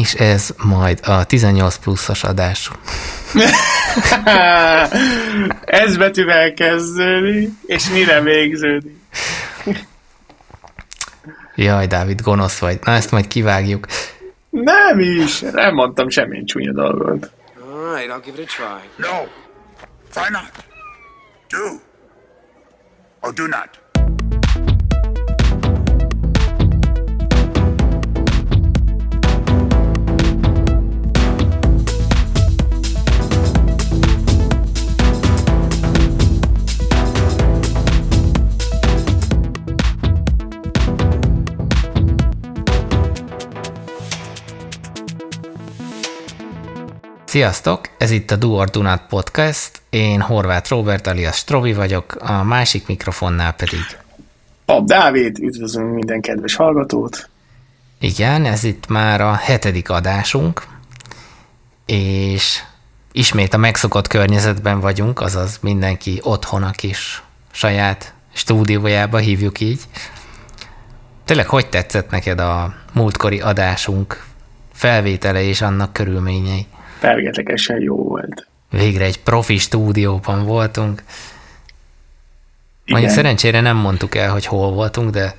és ez majd a 18 pluszos adás. ez betűvel kezdődik, és mire végződik? Jaj, Dávid, gonosz vagy. Na, ezt majd kivágjuk. Nem is, nem mondtam semmilyen csúnya dolgot. All right, I'll give it a try. No. Try not. Do. Or do not. Sziasztok! Ez itt a Do or Do Not Podcast. Én Horváth Robert alias Strovi vagyok, a másik mikrofonnál pedig. Pap Dávid, üdvözlünk minden kedves hallgatót. Igen, ez itt már a hetedik adásunk, és ismét a megszokott környezetben vagyunk, azaz mindenki otthon a kis saját stúdiójába hívjuk így. Tényleg hogy tetszett neked a múltkori adásunk felvétele és annak körülményei? Pergetlegesen jó volt. Végre egy profi stúdióban voltunk. Mondjuk szerencsére nem mondtuk el, hogy hol voltunk, de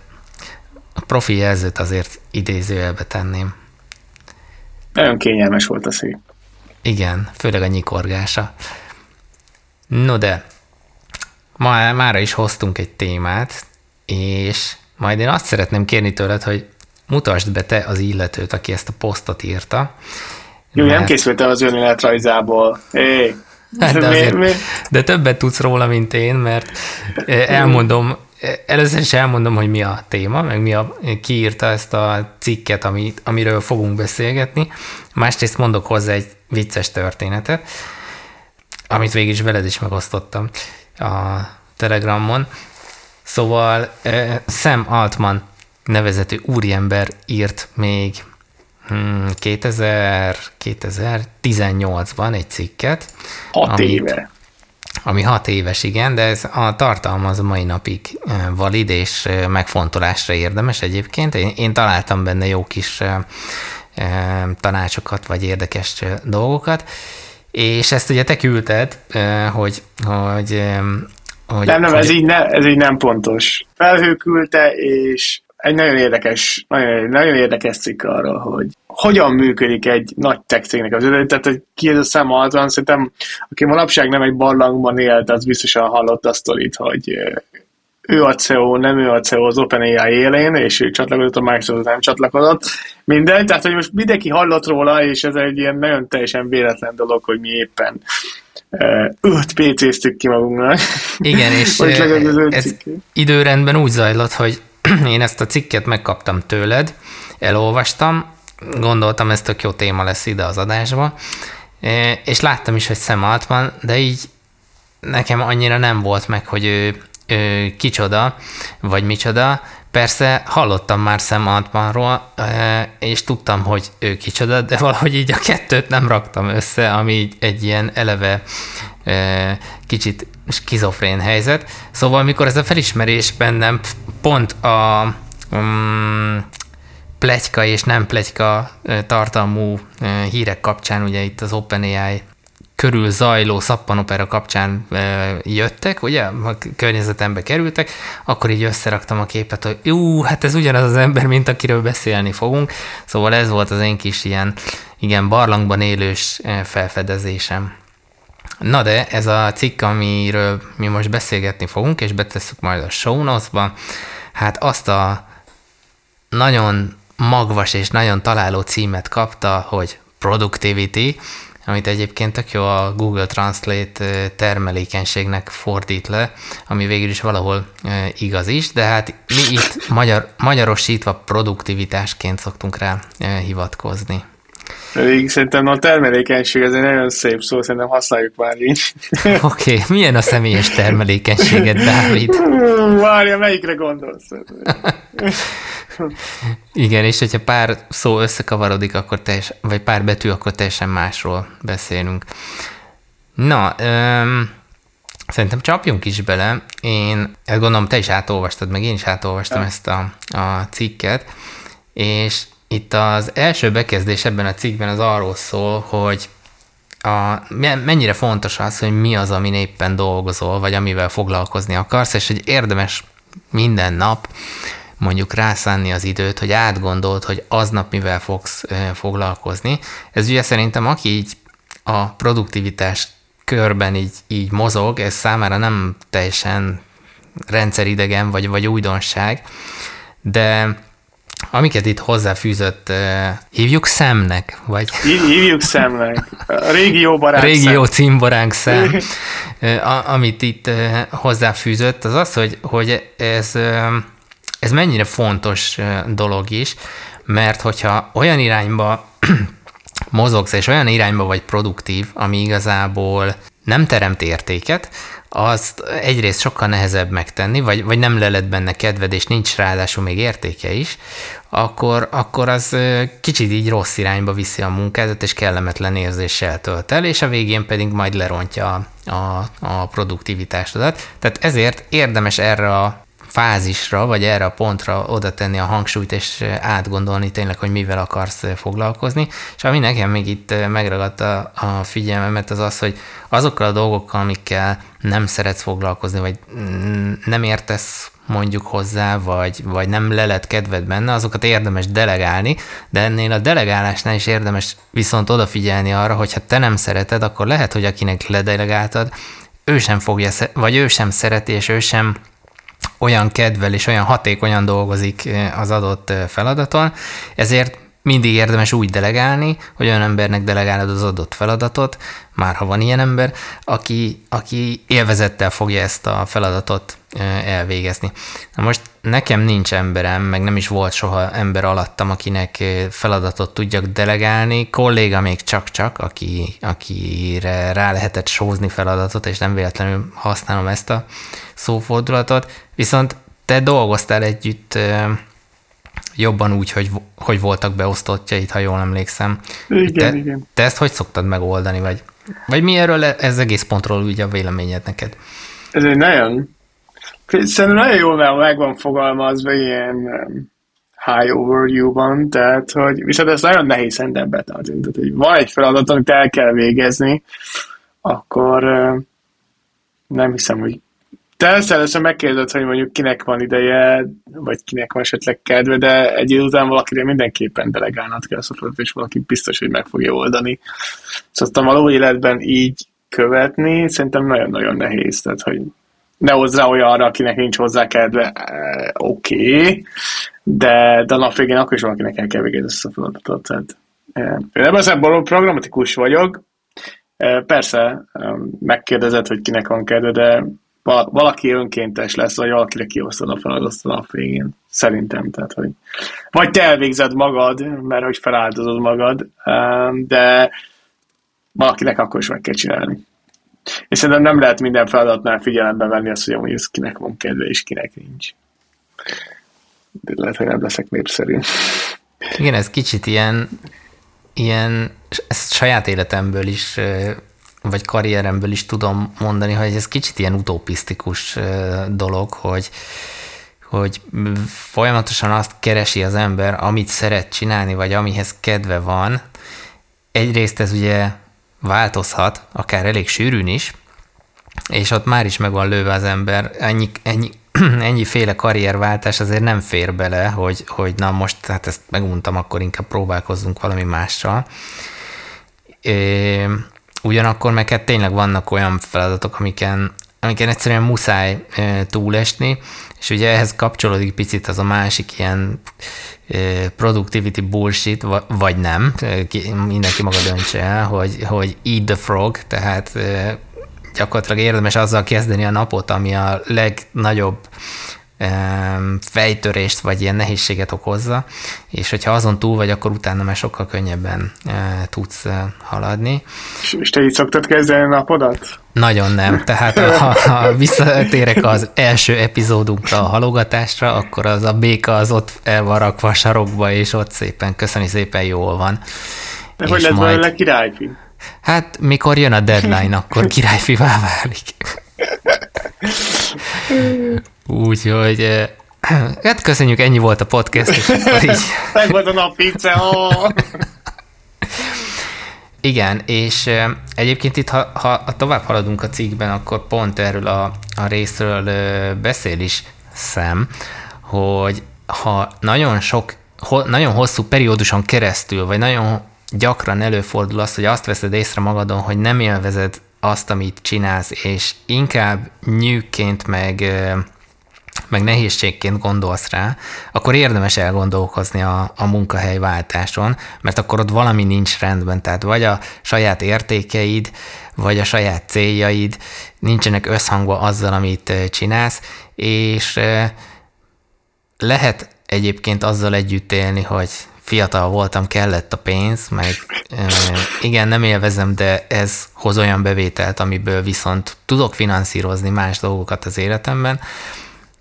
a profi jelzőt azért idézőjelbe tenném. Nagyon kényelmes volt a szék. Igen, főleg a nyikorgása. No de, ma, mára is hoztunk egy témát, és majd én azt szeretném kérni tőled, hogy mutasd be te az illetőt, aki ezt a posztot írta, jó, mert... nem készült el az önéletrajzából. Hé, Hát de, azért, mi, mi? de többet tudsz róla, mint én, mert eh, elmondom, eh, először is elmondom, hogy mi a téma, meg mi a, ki írta ezt a cikket, amit, amiről fogunk beszélgetni. Másrészt mondok hozzá egy vicces történetet, amit végig is veled is megosztottam a Telegramon. Szóval eh, Sam Altman nevezetű úriember írt még 2000, hmm, 2018-ban egy cikket. Hat amit, éve. Ami hat éves, igen, de ez a tartalmaz mai napig eh, valid és eh, megfontolásra érdemes egyébként. Én, én találtam benne jó kis eh, tanácsokat, vagy érdekes dolgokat, és ezt ugye te küldted, hogy, hogy hogy, nem, nem, hogy... Ez, így ne, ez így nem pontos. Felhő küldte, és egy nagyon érdekes, nagyon, nagyon érdekes cikk arról, hogy hogyan működik egy nagy tech cégnek az ötlet, tehát hogy ki ez a szem azon, szerintem aki manapság nem egy barlangban élt, az biztosan hallott a sztorit, hogy ő a CEO, nem ő a CEO az OpenAI élén, és ő csatlakozott, a Microsoft nem csatlakozott. Minden, tehát hogy most mindenki hallott róla, és ez egy ilyen nagyon teljesen véletlen dolog, hogy mi éppen öt PC-ztük ki magunknak. Igen, és ez időrendben úgy zajlott, hogy én ezt a cikket megkaptam tőled, elolvastam, gondoltam, ez tök jó téma lesz ide az adásba, e, és láttam is, hogy Sam Altman, de így nekem annyira nem volt meg, hogy ő, ő kicsoda, vagy micsoda. Persze hallottam már Sam Altmanról, és tudtam, hogy ő kicsoda, de valahogy így a kettőt nem raktam össze, ami egy ilyen eleve kicsit skizofrén helyzet. Szóval, mikor ez a felismerés bennem pont a um, pletyka és nem pletyka tartalmú hírek kapcsán, ugye itt az OpenAI körül zajló szappanopera kapcsán jöttek, ugye, a környezetembe kerültek, akkor így összeraktam a képet, hogy jó, hát ez ugyanaz az ember, mint akiről beszélni fogunk. Szóval ez volt az én kis ilyen, igen, barlangban élős felfedezésem. Na de ez a cikk, amiről mi most beszélgetni fogunk, és betesszük majd a show notes-ba, hát azt a nagyon magvas és nagyon találó címet kapta, hogy Productivity, amit egyébként tök jó a Google Translate termelékenységnek fordít le, ami végül is valahol igaz is, de hát mi itt magyar, magyarosítva produktivitásként szoktunk rá hivatkozni. Pedig szerintem a termelékenység ez egy nagyon szép szó, szerintem használjuk már így. Oké, okay. milyen a személyes termelékenységed, Dávid? Várja, melyikre gondolsz? Igen, és hogyha pár szó összekavarodik, akkor teljes, vagy pár betű, akkor teljesen másról beszélünk. Na, öm, szerintem csapjunk is bele. Én ezt gondolom, te is átolvastad, meg én is átolvastam ja. ezt a, a cikket, és itt az első bekezdés ebben a cikkben az arról szól, hogy a, mennyire fontos az, hogy mi az, amin éppen dolgozol, vagy amivel foglalkozni akarsz, és hogy érdemes minden nap mondjuk rászánni az időt, hogy átgondold, hogy aznap mivel fogsz foglalkozni. Ez ugye szerintem aki így a produktivitás körben így, így mozog, ez számára nem teljesen rendszeridegen vagy, vagy újdonság, de amiket itt hozzáfűzött, hívjuk szemnek, vagy? Hívjuk szemnek. A régió baránk Régió szem. címbaránk szem. amit itt hozzáfűzött, az az, hogy, hogy ez, ez mennyire fontos dolog is, mert hogyha olyan irányba mozogsz, és olyan irányba vagy produktív, ami igazából nem teremt értéket, azt egyrészt sokkal nehezebb megtenni, vagy, vagy nem leled benne kedved, és nincs ráadásul még értéke is, akkor, akkor az kicsit így rossz irányba viszi a munkádat, és kellemetlen érzéssel tölt el, és a végén pedig majd lerontja a, a, a produktivitásodat. Tehát ezért érdemes erre a fázisra, vagy erre a pontra oda tenni a hangsúlyt, és átgondolni tényleg, hogy mivel akarsz foglalkozni. És ami nekem még itt megragadta a figyelmemet, az az, hogy azokkal a dolgokkal, amikkel nem szeretsz foglalkozni, vagy nem értesz mondjuk hozzá, vagy, vagy nem lelet kedved benne, azokat érdemes delegálni, de ennél a delegálásnál is érdemes viszont odafigyelni arra, hogy ha te nem szereted, akkor lehet, hogy akinek ledelegáltad, ő sem fogja, vagy ő sem szereti, és ő sem olyan kedvel és olyan hatékonyan dolgozik eh, az adott eh, feladaton, ezért mindig érdemes úgy delegálni, hogy olyan embernek delegálod az adott feladatot, már ha van ilyen ember, aki, aki élvezettel fogja ezt a feladatot elvégezni. Na most nekem nincs emberem, meg nem is volt soha ember alattam, akinek feladatot tudjak delegálni. Kolléga még csak-csak, aki, akire rá lehetett sózni feladatot, és nem véletlenül használom ezt a szófordulatot. Viszont te dolgoztál együtt jobban úgy, hogy, hogy voltak beosztottjait, ha jól emlékszem. Igen, te, igen. Te ezt hogy szoktad megoldani, vagy, vagy mi erről ez egész pontról ugye a véleményed neked? Ez egy nagyon, szerintem nagyon jól meg van fogalmazva ilyen um, high overview-ban, tehát, hogy viszont ez nagyon nehéz szerintem betartani. Tehát, hogy van egy feladat, amit el kell végezni, akkor uh, nem hiszem, hogy te először megkérdezed, hogy mondjuk kinek van ideje, vagy kinek van esetleg kedve, de egy idő után valakire mindenképpen delegálnod kell a és valaki biztos, hogy meg fogja oldani. Szóval a való életben így követni szerintem nagyon-nagyon nehéz, tehát hogy ne hozzá olyanra, akinek nincs hozzá kedve, e, oké, okay, de, de a nap végén akkor is valakinek el kell végezni ezt a feladatot. Tehát, e, én ebben szempontból programatikus vagyok, e, persze megkérdezed, hogy kinek van kedve, de valaki önkéntes lesz, vagy valakire kiosztod a feladatot a nap végén. Szerintem, tehát, hogy vagy te elvégzed magad, mert hogy feláldozod magad, de valakinek akkor is meg kell csinálni. És szerintem nem lehet minden feladatnál figyelembe venni azt, hogy amúgy ez kinek van kedve, és kinek nincs. De lehet, hogy nem leszek népszerű. Igen, ez kicsit ilyen, ilyen ezt saját életemből is vagy karrieremből is tudom mondani, hogy ez kicsit ilyen utopisztikus dolog, hogy, hogy folyamatosan azt keresi az ember, amit szeret csinálni, vagy amihez kedve van. Egyrészt ez ugye változhat, akár elég sűrűn is, és ott már is meg van lőve az ember. Ennyi, ennyi, ennyi féle karrierváltás azért nem fér bele, hogy, hogy na most hát ezt meguntam, akkor inkább próbálkozzunk valami mással. É, Ugyanakkor meg hát tényleg vannak olyan feladatok, amiken, amiken egyszerűen muszáj túlesni, és ugye ehhez kapcsolódik picit az a másik ilyen productivity bullshit, vagy nem, mindenki maga döntse el, hogy, hogy eat the frog, tehát gyakorlatilag érdemes azzal kezdeni a napot, ami a legnagyobb fejtörést vagy ilyen nehézséget okozza, és hogyha azon túl vagy, akkor utána már sokkal könnyebben e, tudsz e, haladni. És te így szoktad kezdeni a napodat? Nagyon nem. Tehát ha, ha visszatérek az első epizódunkra, a halogatásra, akkor az a béka az ott el van rakva a sarokba, és ott szépen, köszöni szépen jól van. De és hogy lett majd... belőle királyfi? Hát, mikor jön a deadline, akkor királyfivá válik. Úgyhogy Hát köszönjük, ennyi volt a podcast, és így... Meg volt a nap pizza, oh. Igen, és egyébként itt, ha, ha tovább haladunk a cikkben, akkor pont erről a, a részről beszél is szem, hogy ha nagyon sok, nagyon hosszú perióduson keresztül, vagy nagyon gyakran előfordul az, hogy azt veszed észre magadon, hogy nem élvezed azt, amit csinálsz, és inkább nyűkként meg meg nehézségként gondolsz rá, akkor érdemes elgondolkozni a, a munkahelyváltáson, mert akkor ott valami nincs rendben, tehát vagy a saját értékeid, vagy a saját céljaid nincsenek összhangba azzal, amit csinálsz, és lehet egyébként azzal együtt élni, hogy fiatal voltam, kellett a pénz, meg igen, nem élvezem, de ez hoz olyan bevételt, amiből viszont tudok finanszírozni más dolgokat az életemben,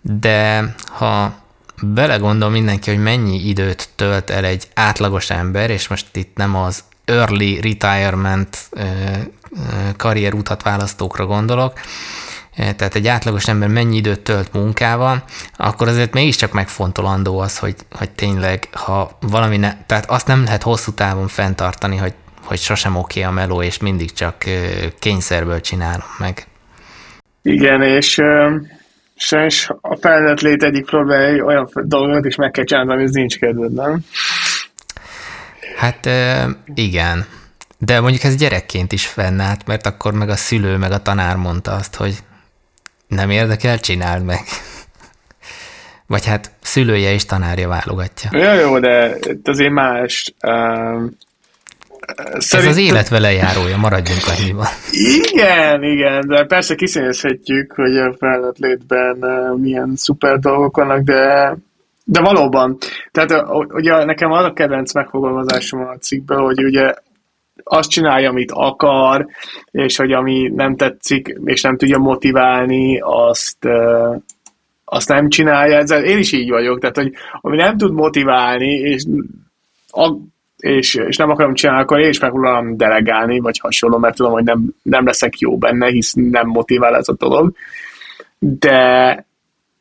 de ha belegondol mindenki, hogy mennyi időt tölt el egy átlagos ember, és most itt nem az early retirement karrierutat választókra gondolok, tehát egy átlagos ember mennyi időt tölt munkával, akkor azért mégiscsak megfontolandó az, hogy, hogy tényleg, ha valami ne, tehát azt nem lehet hosszú távon fenntartani, hogy, hogy sosem oké okay a meló, és mindig csak kényszerből csinálom meg. Igen, és Sajnos a felnőtt lét egyik problémája olyan dolgot is meg kell csinálni, ami nincs kedved, nem? Hát igen. De mondjuk ez gyerekként is fennállt, mert akkor meg a szülő, meg a tanár mondta azt, hogy nem érdekel, csináld meg. Vagy hát szülője és tanárja válogatja. Ja, jó, de azért más. Szerint... Ez az élet vele járója, maradjunk annyiban. Igen, igen, de persze kiszínezhetjük, hogy a felnőtt létben milyen szuper dolgok vannak, de de valóban. Tehát ugye nekem az a kedvenc megfogalmazásom a cikkben, hogy ugye azt csinálja, amit akar, és hogy ami nem tetszik, és nem tudja motiválni, azt, azt nem csinálja. Ezzel én is így vagyok, tehát hogy ami nem tud motiválni, és a, és, és nem akarom csinálni, akkor én is megpróbálom delegálni, vagy hasonló, mert tudom, hogy nem, nem leszek jó benne, hisz nem motivál ez a dolog. De,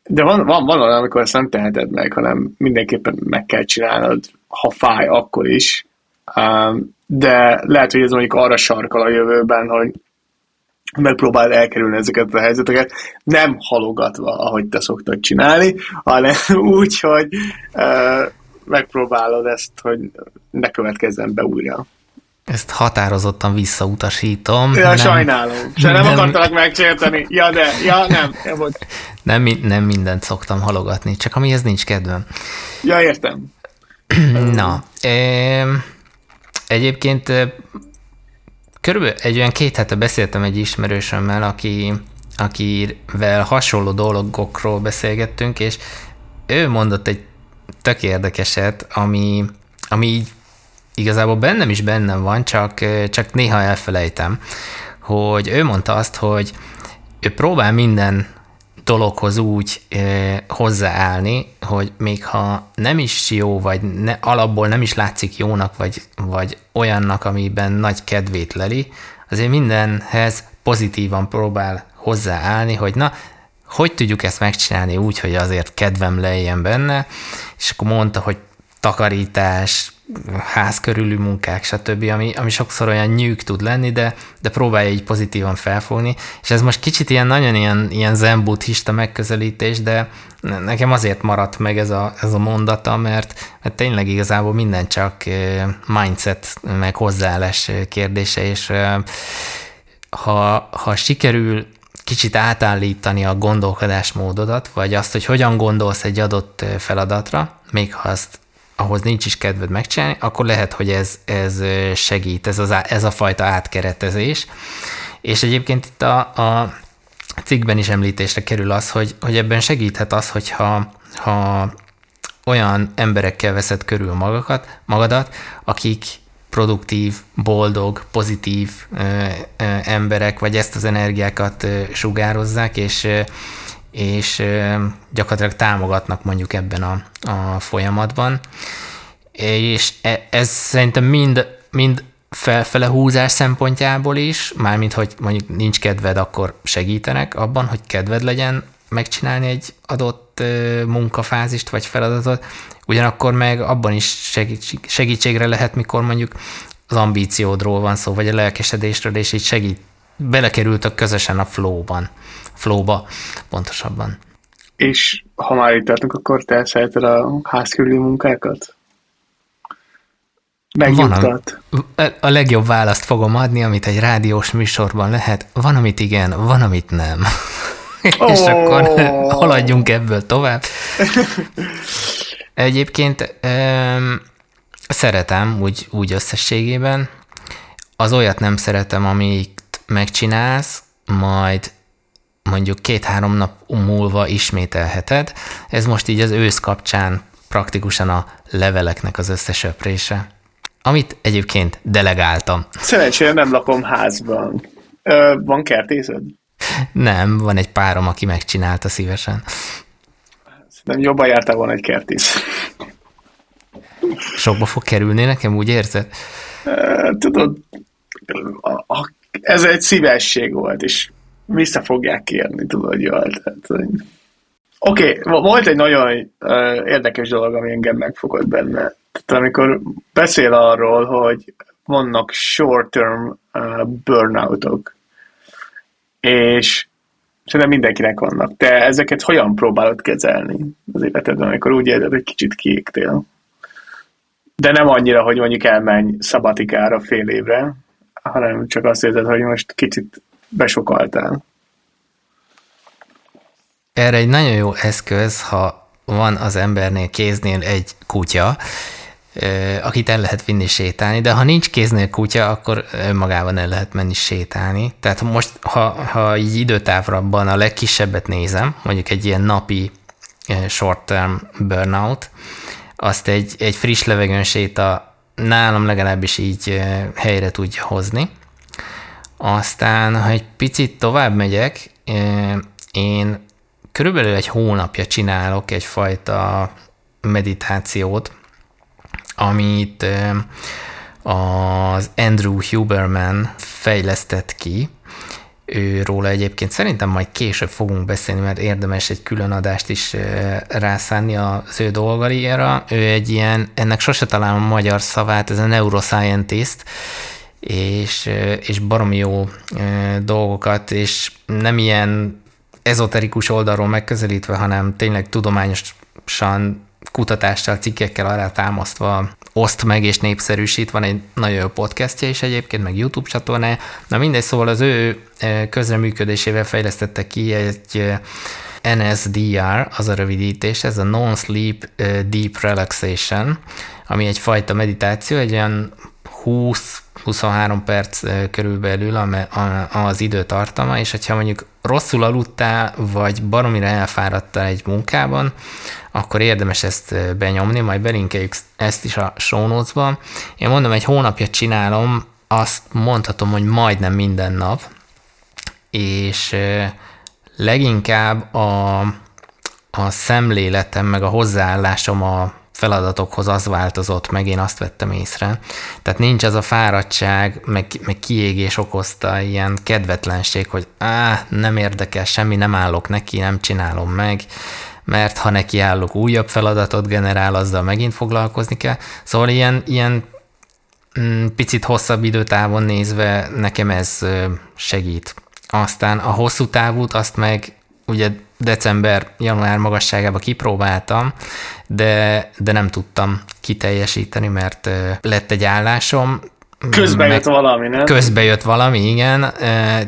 de van, van, van olyan, amikor ezt nem teheted meg, hanem mindenképpen meg kell csinálnod, ha fáj, akkor is. De lehet, hogy ez mondjuk arra sarkal a jövőben, hogy megpróbáld elkerülni ezeket a helyzeteket, nem halogatva, ahogy te szoktad csinálni, hanem úgy, hogy megpróbálod ezt, hogy ne következzen be újra. Ezt határozottan visszautasítom. Ja, nem, sajnálom. Se nem, nem akartalak megcsérteni. Ja, de, ja, nem. Ja, nem, nem mindent szoktam halogatni, csak amihez nincs kedvem. Ja, értem. Na, e, egyébként körülbelül egy olyan két hete beszéltem egy ismerősömmel, aki, akivel hasonló dolgokról beszélgettünk, és ő mondott egy tök érdekeset, ami, ami így igazából bennem is bennem van, csak, csak néha elfelejtem, hogy ő mondta azt, hogy ő próbál minden dologhoz úgy e, hozzáállni, hogy még ha nem is jó, vagy ne, alapból nem is látszik jónak, vagy, vagy olyannak, amiben nagy kedvét leli, azért mindenhez pozitívan próbál hozzáállni, hogy na, hogy tudjuk ezt megcsinálni úgy, hogy azért kedvem lejjen benne, és akkor mondta, hogy takarítás, ház körülű munkák, stb., ami, ami sokszor olyan nyűk tud lenni, de, de próbálja így pozitívan felfogni, és ez most kicsit ilyen nagyon ilyen, ilyen zen buddhista megközelítés, de nekem azért maradt meg ez a, ez a mondata, mert, mert tényleg igazából minden csak mindset, meg hozzáállás kérdése, és ha, ha sikerül kicsit átállítani a gondolkodásmódodat, vagy azt, hogy hogyan gondolsz egy adott feladatra, még ha azt ahhoz nincs is kedved megcsinálni, akkor lehet, hogy ez, ez segít, ez, az, ez a fajta átkeretezés. És egyébként itt a, a cikkben is említésre kerül az, hogy, hogy ebben segíthet az, hogyha ha olyan emberekkel veszed körül magakat, magadat, akik produktív, boldog, pozitív ö, ö, emberek, vagy ezt az energiákat ö, sugározzák, és, ö, és gyakorlatilag támogatnak mondjuk ebben a, a folyamatban. És e, ez szerintem mind, mind felfele húzás szempontjából is, mármint hogy mondjuk nincs kedved, akkor segítenek abban, hogy kedved legyen, megcsinálni egy adott munkafázist vagy feladatot, ugyanakkor meg abban is segítségre lehet, mikor mondjuk az ambíciódról van szó, vagy a lelkesedésről, és így segít, belekerültek közösen a flow-ban, flow-ba pontosabban. És ha már itt tartunk, akkor te szereted a házkörüli munkákat? Megnyugtat. Van, a, a legjobb választ fogom adni, amit egy rádiós műsorban lehet. Van, amit igen, van, amit nem. Oh. És akkor haladjunk ebből tovább. Egyébként um, szeretem úgy, úgy összességében. Az olyat nem szeretem, amit megcsinálsz, majd mondjuk két-három nap múlva ismételheted. Ez most így az ősz kapcsán praktikusan a leveleknek az összesöprése, amit egyébként delegáltam. Szerencsére nem lakom házban. Ö, van kertészed? Nem, van egy párom, aki megcsinálta szívesen. Nem jobban jártál volna egy kertész. Sokba fog kerülni nekem, úgy érzed? Tudod, ez egy szívesség volt, és vissza fogják kérni, tudod, jól. Oké, okay, volt egy nagyon uh, érdekes dolog, ami engem megfogott benne. Tehát amikor beszél arról, hogy vannak short-term uh, burnoutok, és szerintem mindenkinek vannak. Te ezeket hogyan próbálod kezelni az életedben, amikor úgy érzed, hogy kicsit kiégtél? De nem annyira, hogy mondjuk elmenj szabatikára fél évre, hanem csak azt érzed, hogy most kicsit besokaltál. Erre egy nagyon jó eszköz, ha van az embernél kéznél egy kutya, akit el lehet vinni sétálni, de ha nincs kéznél kutya, akkor magában el lehet menni sétálni. Tehát most, ha, ha így időtávrabban a legkisebbet nézem, mondjuk egy ilyen napi short-term burnout, azt egy, egy friss levegőn séta nálam legalábbis így helyre tudja hozni. Aztán, ha egy picit tovább megyek, én körülbelül egy hónapja csinálok egyfajta meditációt, amit az Andrew Huberman fejlesztett ki, Őróla egyébként szerintem majd később fogunk beszélni, mert érdemes egy külön adást is rászánni az ő dolgaira. Ő egy ilyen, ennek sose találom magyar szavát, ez a neuroscientist, és, és baromi jó dolgokat, és nem ilyen ezoterikus oldalról megközelítve, hanem tényleg tudományosan kutatással, cikkekkel arra támasztva oszt meg és népszerűsít. Van egy nagyon jó podcastja is egyébként, meg YouTube csatornája. Na mindegy, szóval az ő közreműködésével fejlesztette ki egy NSDR, az a rövidítés, ez a Non-Sleep Deep Relaxation, ami egyfajta meditáció, egy olyan 20-23 perc körülbelül az időtartama, és hogyha mondjuk rosszul aludtál, vagy baromira elfáradtál egy munkában, akkor érdemes ezt benyomni, majd belinkeljük ezt is a show notes-ba. Én mondom, egy hónapja csinálom, azt mondhatom, hogy majdnem minden nap, és leginkább a, a szemléletem, meg a hozzáállásom a feladatokhoz az változott meg, én azt vettem észre. Tehát nincs az a fáradtság, meg, meg kiégés okozta ilyen kedvetlenség, hogy á, nem érdekel, semmi, nem állok neki, nem csinálom meg, mert ha neki állok, újabb feladatot generál, azzal megint foglalkozni kell. Szóval ilyen, ilyen mm, picit hosszabb időtávon nézve nekem ez segít. Aztán a hosszú távút azt meg ugye december-január magasságába kipróbáltam, de, de nem tudtam kiteljesíteni, mert lett egy állásom, Közben jött valami, nem? Közben jött valami, igen,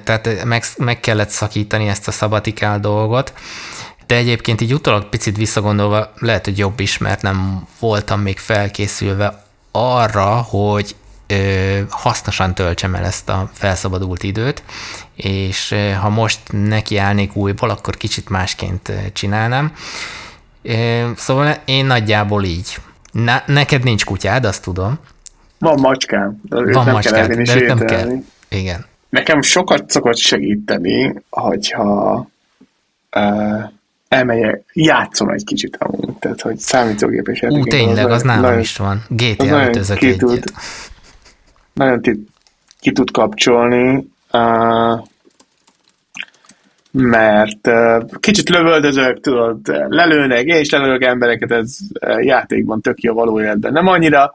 tehát meg, meg kellett szakítani ezt a szabatikál dolgot, de egyébként így utólag picit visszagondolva lehet, hogy jobb is, mert nem voltam még felkészülve arra, hogy ö, hasznosan töltsem el ezt a felszabadult időt, és ö, ha most nekiállnék újból, akkor kicsit másként csinálnám. Ö, szóval én nagyjából így. Na, neked nincs kutyád, azt tudom. Van macskám. Van nem macskám, kell de nem kell. Igen. Nekem sokat szokott segíteni, hogyha uh, elmegyek, játszom egy kicsit amúgy, tehát hogy számítógépes játék. Ú, tényleg, az, az nálam nagyon, is van. GTA 5 egyet nagyon ki, ki tud kapcsolni. Mert kicsit lövöldözök, tudod, lelőnek, én is lelőnek embereket, ez játékban tök jó való életben. Nem annyira,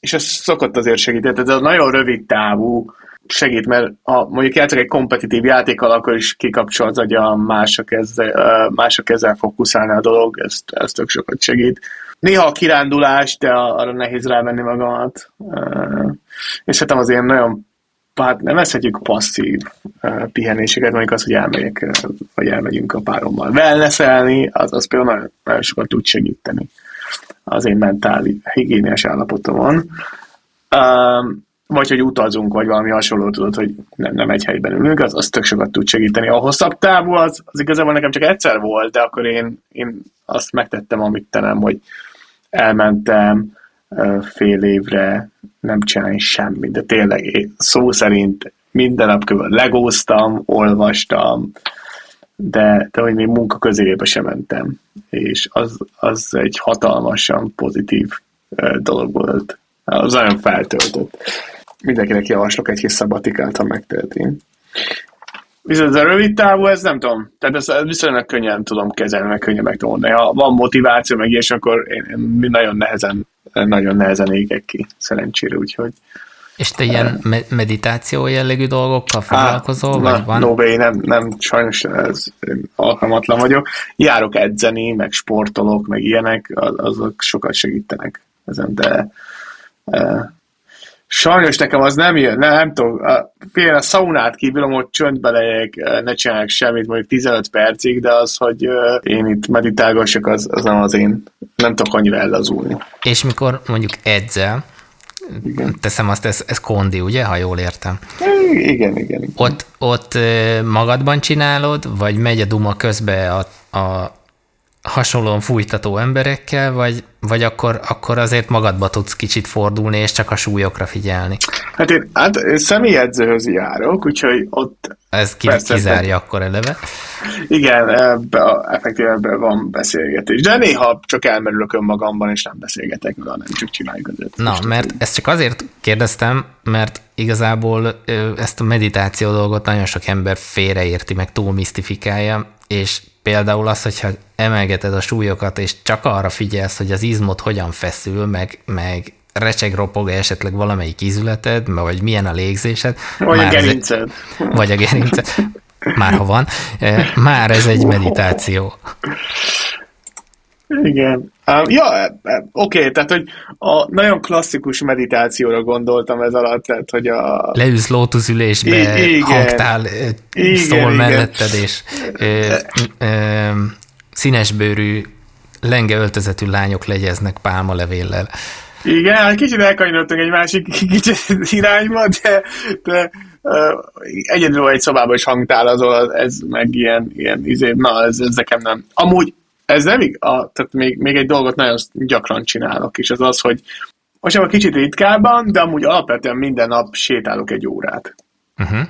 és ez szokott azért segíteni. Ez a nagyon rövid távú segít, mert ha mondjuk játszok egy kompetitív játékkal, akkor is kikapcsol az agya, mások ezzel, mások ezzel fókuszálni a dolog, ez, ez tök sokat segít. Néha a kirándulás, de arra nehéz rávenni magamat. És hát az ilyen nagyon hát nevezhetjük passzív pihenéseket, mondjuk az, hogy elmegyek, vagy elmegyünk a párommal wellnesselni, az, az például nagyon, nagyon sokat tud segíteni az én mentál higiéniás állapotomon. Um, vagy hogy utazunk, vagy valami hasonló, tudod, hogy nem, nem egy helyben ülünk, az, az tök sokat tud segíteni. A hosszabb távú az, az igazából nekem csak egyszer volt, de akkor én, én azt megtettem, amit te nem, hogy elmentem fél évre nem csinálni semmit, de tényleg én szó szerint minden nap kb. legóztam, olvastam, de, de hogy még munka közébe sem mentem, és az, az egy hatalmasan pozitív dolog volt. Az nagyon feltöltött. Mindenkinek javaslok egy kis szabatikát, ha megteheti. Viszont a rövid távú, ez nem tudom. Tehát ezt viszonylag könnyen tudom kezelni, meg könnyen meg tudom mondani. Ha van motiváció, meg ilyes, akkor én, én nagyon nehezen, nagyon nehezen égek ki, szerencsére, úgyhogy. És te ilyen me- meditáció jellegű dolgokkal foglalkozol, Há, vagy na, van? No way, nem, nem, sajnos ez alkalmatlan vagyok. Járok edzeni, meg sportolok, meg ilyenek, azok sokat segítenek ezen, de Sajnos nekem az nem jön, nem, nem tudom, fél a szaunát kívülom, hogy csöndbe legyek, ne csinálják semmit, mondjuk 15 percig, de az, hogy én itt meditálgassak, az, az nem az én, nem tudok annyira ellazulni. És mikor mondjuk edzel, igen. teszem azt, ez, ez kondi, ugye, ha jól értem? Igen, igen. igen. Ott, ott magadban csinálod, vagy megy a duma közbe a, a hasonlóan fújtató emberekkel, vagy, vagy akkor, akkor azért magadba tudsz kicsit fordulni, és csak a súlyokra figyelni? Hát én, hát én személyedzőhöz járok, úgyhogy ott... Ez ki, persze, kizárja akkor eleve? Igen, ebbe, effektíven ebben van beszélgetés. De néha csak elmerülök önmagamban, és nem beszélgetek, hanem csak csináljuk az Na, mert ezt csak azért kérdeztem, mert igazából ezt a meditáció dolgot nagyon sok ember félreérti, meg túl misztifikálja, és Például az, hogyha emelgeted a súlyokat, és csak arra figyelsz, hogy az izmot hogyan feszül, meg, meg recseg ropog esetleg valamelyik ízületed, vagy milyen a légzésed. Vagy a gerinced. Vagy a gerinced. Már ha van. Eh, már ez egy meditáció. Igen. Um, ja, e, e, oké, okay, tehát, hogy a nagyon klasszikus meditációra gondoltam ez alatt, tehát, hogy a... Leülsz lótuzülésbe, I- igen. hangtál, igen, szól igen. melletted, és ö, ö, színesbőrű, lenge öltözetű lányok legyeznek pálmalevéllel. Igen, hát kicsit elkanyarodtunk egy másik kicsit irányba, de, de uh, egyedül egy szobában is hangtálazol, ez meg ilyen, ilyen izé, na, ez, ez nekem nem. Amúgy ez nem igaz, tehát még, még egy dolgot nagyon gyakran csinálok, és az az, hogy most egy kicsit ritkábban, de amúgy alapvetően minden nap sétálok egy órát. Uh-huh.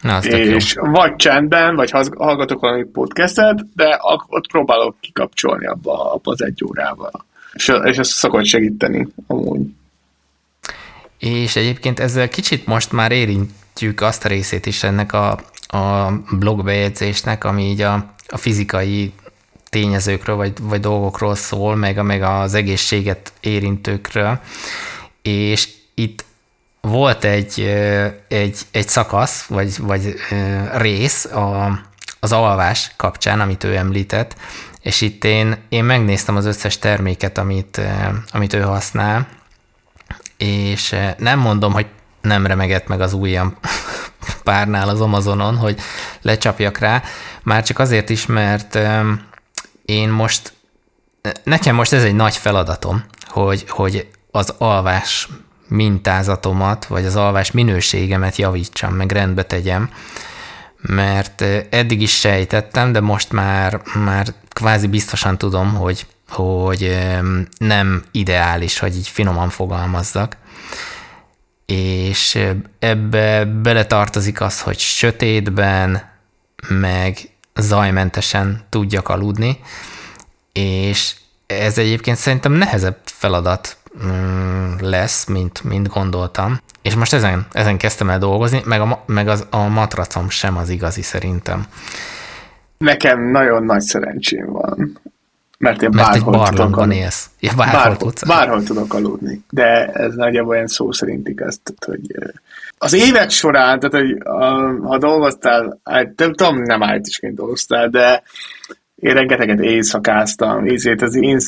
Na, és vagy csendben, vagy hallgatok valami podcastet, de ott próbálok kikapcsolni abba, abba az egy órával. És, és ez szokott segíteni amúgy. És egyébként ezzel kicsit most már érintjük azt a részét is ennek a, a blogbejegyzésnek, ami így a, a fizikai tényezőkről, vagy, vagy dolgokról szól, meg, meg az egészséget érintőkről, és itt volt egy, egy, egy szakasz, vagy, vagy rész a, az alvás kapcsán, amit ő említett, és itt én, én megnéztem az összes terméket, amit, amit ő használ, és nem mondom, hogy nem remegett meg az ujjam párnál az Amazonon, hogy lecsapjak rá, már csak azért is, mert én most, nekem most ez egy nagy feladatom, hogy, hogy az alvás mintázatomat, vagy az alvás minőségemet javítsam, meg rendbe tegyem, mert eddig is sejtettem, de most már, már kvázi biztosan tudom, hogy, hogy nem ideális, hogy így finoman fogalmazzak. És ebbe beletartozik az, hogy sötétben, meg zajmentesen tudjak aludni, és ez egyébként szerintem nehezebb feladat, mm, lesz, mint, mint gondoltam. És most ezen, ezen kezdtem el dolgozni, meg, a, meg az, a matracom sem az igazi szerintem. Nekem nagyon nagy szerencsém van. Mert én mert bárhol egy tudok aludni. élsz. Ja, bárhol, bárhol, tudsz bárhol tudok aludni. De ez nagyjából olyan szó szerint igaz, tehát, hogy az évek során, tehát hogy ha dolgoztál, nem tudom, nem IT-sként dolgoztál, de én rengeteget éjszakáztam, ezért az én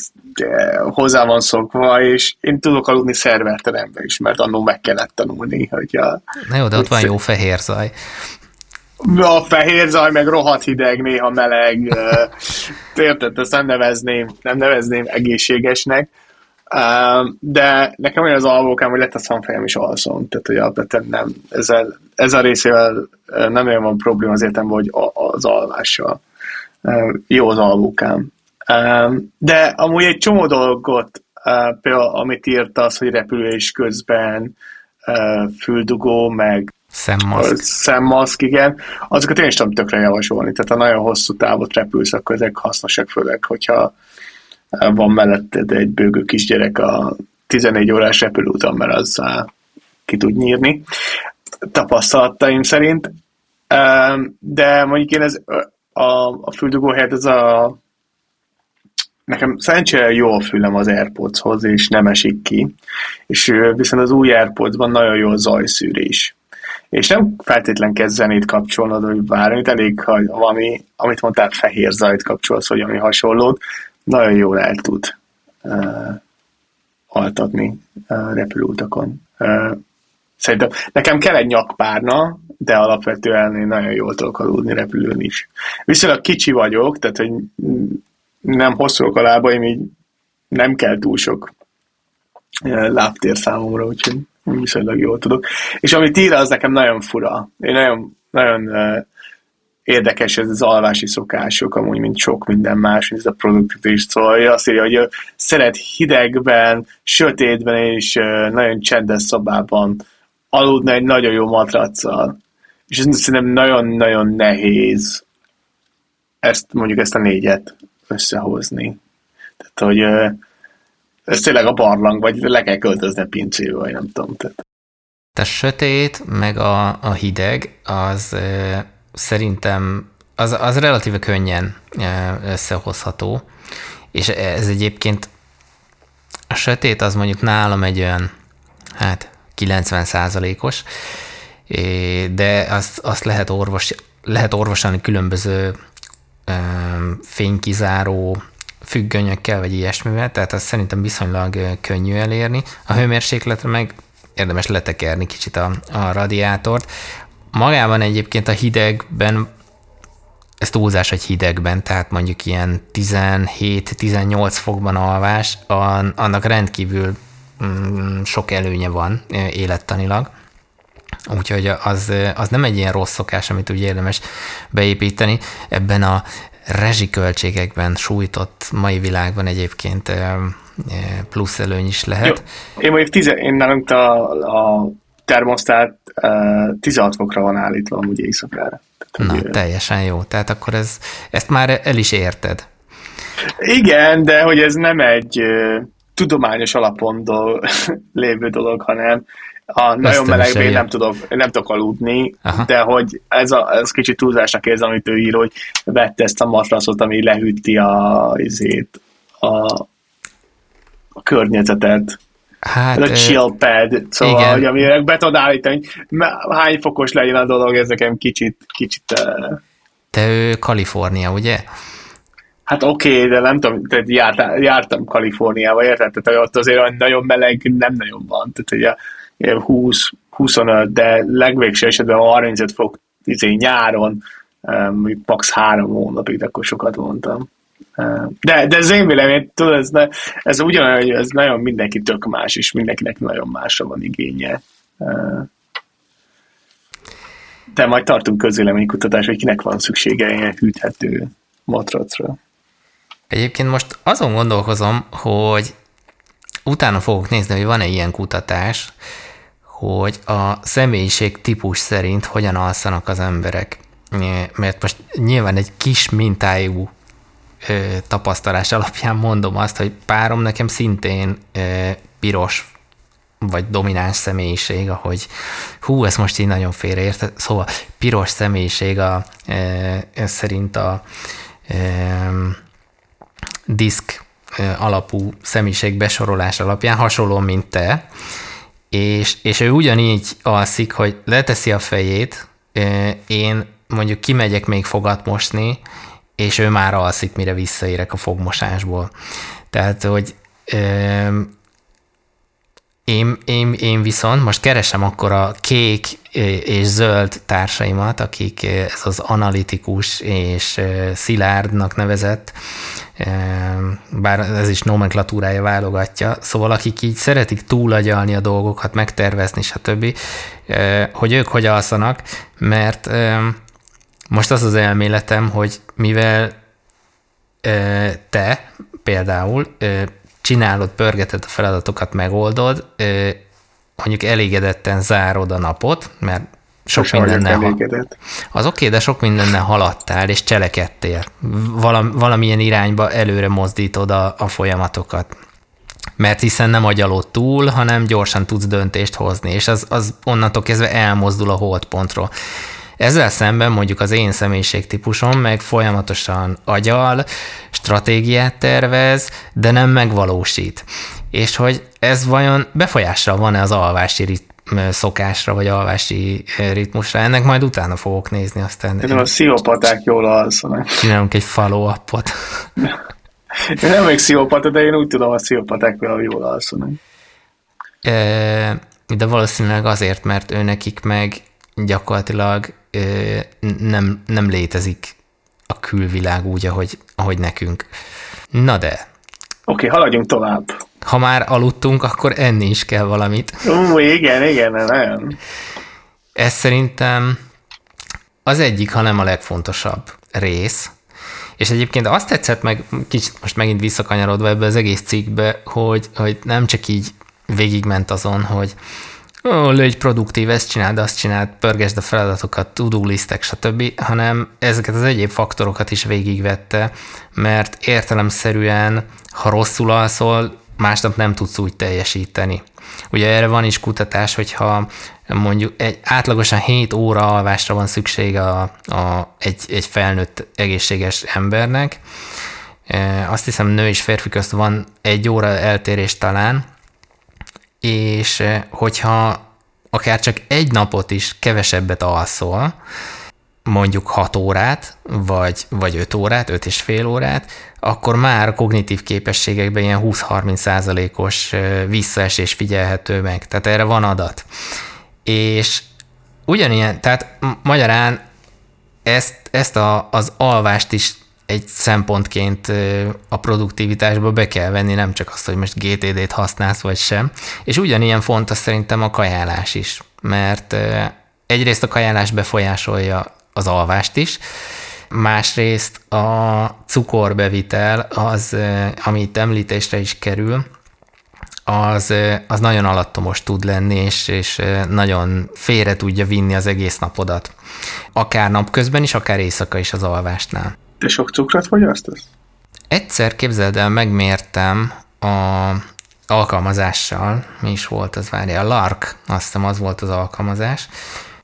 hozzá van szokva, és én tudok aludni szerverteremben is, mert annól meg kellett tanulni, hogy a... Na jó, de ott van jó fehér zaj. A fehér zaj, meg rohadt hideg, néha meleg. Érted, ezt nem nevezném, nem nevezném egészségesnek. De nekem olyan az alvókám, hogy lett a szamfejem is alszom, tehát hogy alapvetően nem, ezzel, ezzel a részével nem olyan van probléma az értem, hogy az alvással jó az alvókám. De amúgy egy csomó dolgot, például amit írt az, hogy repülés közben füldugó, meg Szemmaszk. Szemmaszk, igen. Azokat én is tudom tökre javasolni. Tehát ha nagyon hosszú távot repülsz, akkor ezek hasznosak, főleg, hogyha van melletted egy bőgő kisgyerek a 14 órás repülőúton, mert azzal ki tud nyírni tapasztalataim szerint. De mondjuk én ez a, a füldugó helyett ez a nekem szerencsére jó a fülem az Airpodshoz, és nem esik ki, és viszont az új Airpodsban nagyon jó a zajszűrés. És nem feltétlen kell zenét kapcsolnod, vagy bármi, elég, ha valami, amit mondtál, fehér zajt kapcsolsz, vagy ami hasonlót, nagyon jól el tud uh, altatni uh, repülőutakon. Uh, szerintem nekem kell egy nyakpárna, de alapvetően én nagyon jól tudok aludni repülőn is. Viszonylag kicsi vagyok, tehát hogy nem hosszúak a lábaim, így nem kell túl sok lábtér számomra, úgyhogy viszonylag jól tudok. És amit ír, az nekem nagyon fura. Én nagyon, nagyon érdekes ez az alvási szokások, amúgy, mint sok minden más, mint ez a produktivitás. Szóval azt írja, hogy szeret hidegben, sötétben és nagyon csendes szobában aludni egy nagyon jó matraccal. És ez szerintem nagyon-nagyon nehéz ezt, mondjuk ezt a négyet összehozni. Tehát, hogy ez tényleg a barlang, vagy le kell költözni a pincébe, vagy nem tudom. Tehát. A sötét, meg a, a hideg, az szerintem az, az relatíve könnyen e, összehozható, és ez egyébként a sötét az mondjuk nálam egy olyan, hát 90 százalékos, de azt, azt lehet, orvos, lehet orvosolni különböző fénykizáró függönyökkel, vagy ilyesmivel, tehát azt szerintem viszonylag könnyű elérni. A hőmérsékletre meg érdemes letekerni kicsit a, a radiátort. Magában egyébként a hidegben, ez túlzás egy hidegben, tehát mondjuk ilyen 17-18 fokban alvás, annak rendkívül mm, sok előnye van élettanilag. Úgyhogy az, az nem egy ilyen rossz szokás, amit úgy érdemes beépíteni. Ebben a rezsiköltségekben sújtott mai világban egyébként plusz előny is lehet. Jó. Én mondjuk tize, én nálunk a, a termosztát 16 fokra van állítva amúgy éjszakára. Tehát, Na, ugye... teljesen jó. Tehát akkor ez, ezt már el is érted. Igen, de hogy ez nem egy tudományos alapon do, lévő dolog, hanem a nagyon melegben nem tudok, nem tudok aludni, Aha. de hogy ez, a, ez kicsit túlzásnak érzem, amit ő ír, hogy vette ezt a matracot, ami lehűti a, azért, a, a környezetet. Hát, ez a chill pad, szóval, igen. hogy amire be tudod állítani, hány fokos legyen a dolog, ez nekem kicsit, kicsit... Te ő Kalifornia, ugye? Hát oké, okay, de nem tudom, tehát járt, jártam Kaliforniába, érted? Tehát ott azért nagyon meleg nem nagyon van. Tehát ugye 20, 25, de legvégső esetben 35 fok izé, nyáron, mondjuk max. három hónapig, de akkor sokat mondtam. De, de ez én vélemény, tudod, ez, ne, ez ugyanolyan, hogy ez nagyon mindenki tök más, és mindenkinek nagyon másra van igénye. De majd tartunk közvéleménykutatás, hogy kinek van szüksége ilyen hűthető matracra. Egyébként most azon gondolkozom, hogy utána fogok nézni, hogy van-e ilyen kutatás, hogy a személyiség típus szerint hogyan alszanak az emberek. Mert most nyilván egy kis mintájú tapasztalás alapján mondom azt, hogy párom nekem szintén piros vagy domináns személyiség, ahogy hú, ez most így nagyon félreért, szóval piros személyiség a, e, szerint a e, diszk alapú személyiség besorolás alapján hasonló, mint te, és, és ő ugyanígy alszik, hogy leteszi a fejét, én mondjuk kimegyek még fogat mosni, és ő már alszik, mire visszaérek a fogmosásból. Tehát, hogy én, én, én viszont most keresem akkor a kék és zöld társaimat, akik ez az analitikus és szilárdnak nevezett, bár ez is nomenklatúrája válogatja, szóval akik így szeretik túlagyalni a dolgokat, megtervezni, stb., hogy ők hogy alszanak, mert most az az elméletem, hogy mivel te például csinálod, pörgeted a feladatokat, megoldod, mondjuk elégedetten zárod a napot, mert sok mindennel ha... Az oké, okay, de sok mindennel haladtál és cselekedtél. Valam, valamilyen irányba előre mozdítod a, a folyamatokat. Mert hiszen nem agyalod túl, hanem gyorsan tudsz döntést hozni, és az, az onnantól kezdve elmozdul a holdpontról. Ezzel szemben mondjuk az én személyiségtípusom meg folyamatosan agyal, stratégiát tervez, de nem megvalósít. És hogy ez vajon befolyással van-e az alvási rit- szokásra, vagy alvási ritmusra. Ennek majd utána fogok nézni aztán. Én a sziópaták jól alszanak. Csinálunk egy follow-upot. Én nem még sziópata, de én úgy tudom, a sziópaták például jól alszanak. De valószínűleg azért, mert ő nekik meg gyakorlatilag nem, nem létezik a külvilág úgy, ahogy, ahogy nekünk. Na de. Oké, okay, haladjunk tovább. Ha már aludtunk, akkor enni is kell valamit. Ó, igen, igen, nem. Ez szerintem az egyik, ha nem a legfontosabb rész. És egyébként azt tetszett meg, kicsit most megint visszakanyarodva ebbe az egész cikkbe, hogy, hogy nem csak így végigment azon, hogy légy produktív, ezt csináld, azt csináld, pörgesd a feladatokat, to-do listek, stb., hanem ezeket az egyéb faktorokat is végigvette, mert értelemszerűen, ha rosszul alszol, másnap nem tudsz úgy teljesíteni. Ugye erre van is kutatás, hogyha mondjuk egy átlagosan 7 óra alvásra van szüksége a, a, egy, egy felnőtt egészséges embernek, e, azt hiszem nő és férfi közt van egy óra eltérés talán, és eh, hogyha akár csak egy napot is kevesebbet alszol, mondjuk 6 órát, vagy, vagy 5 órát, 5 és fél órát, akkor már kognitív képességekben ilyen 20-30 százalékos eh, visszaesés figyelhető meg. Tehát erre van adat. És ugyanilyen, tehát magyarán ezt, ezt a, az alvást is egy szempontként a produktivitásba be kell venni, nem csak azt, hogy most GTD-t használsz, vagy sem. És ugyanilyen fontos szerintem a kajálás is, mert egyrészt a kajálás befolyásolja az alvást is, másrészt a cukorbevitel, az, amit említésre is kerül, az, az nagyon alattomos tud lenni, és, és nagyon félre tudja vinni az egész napodat. Akár napközben is, akár éjszaka is az alvásnál. Te sok cukrot fogyasztasz? Egyszer képzeld el, megmértem a alkalmazással, mi is volt az, várja, a Lark, azt hiszem az volt az alkalmazás.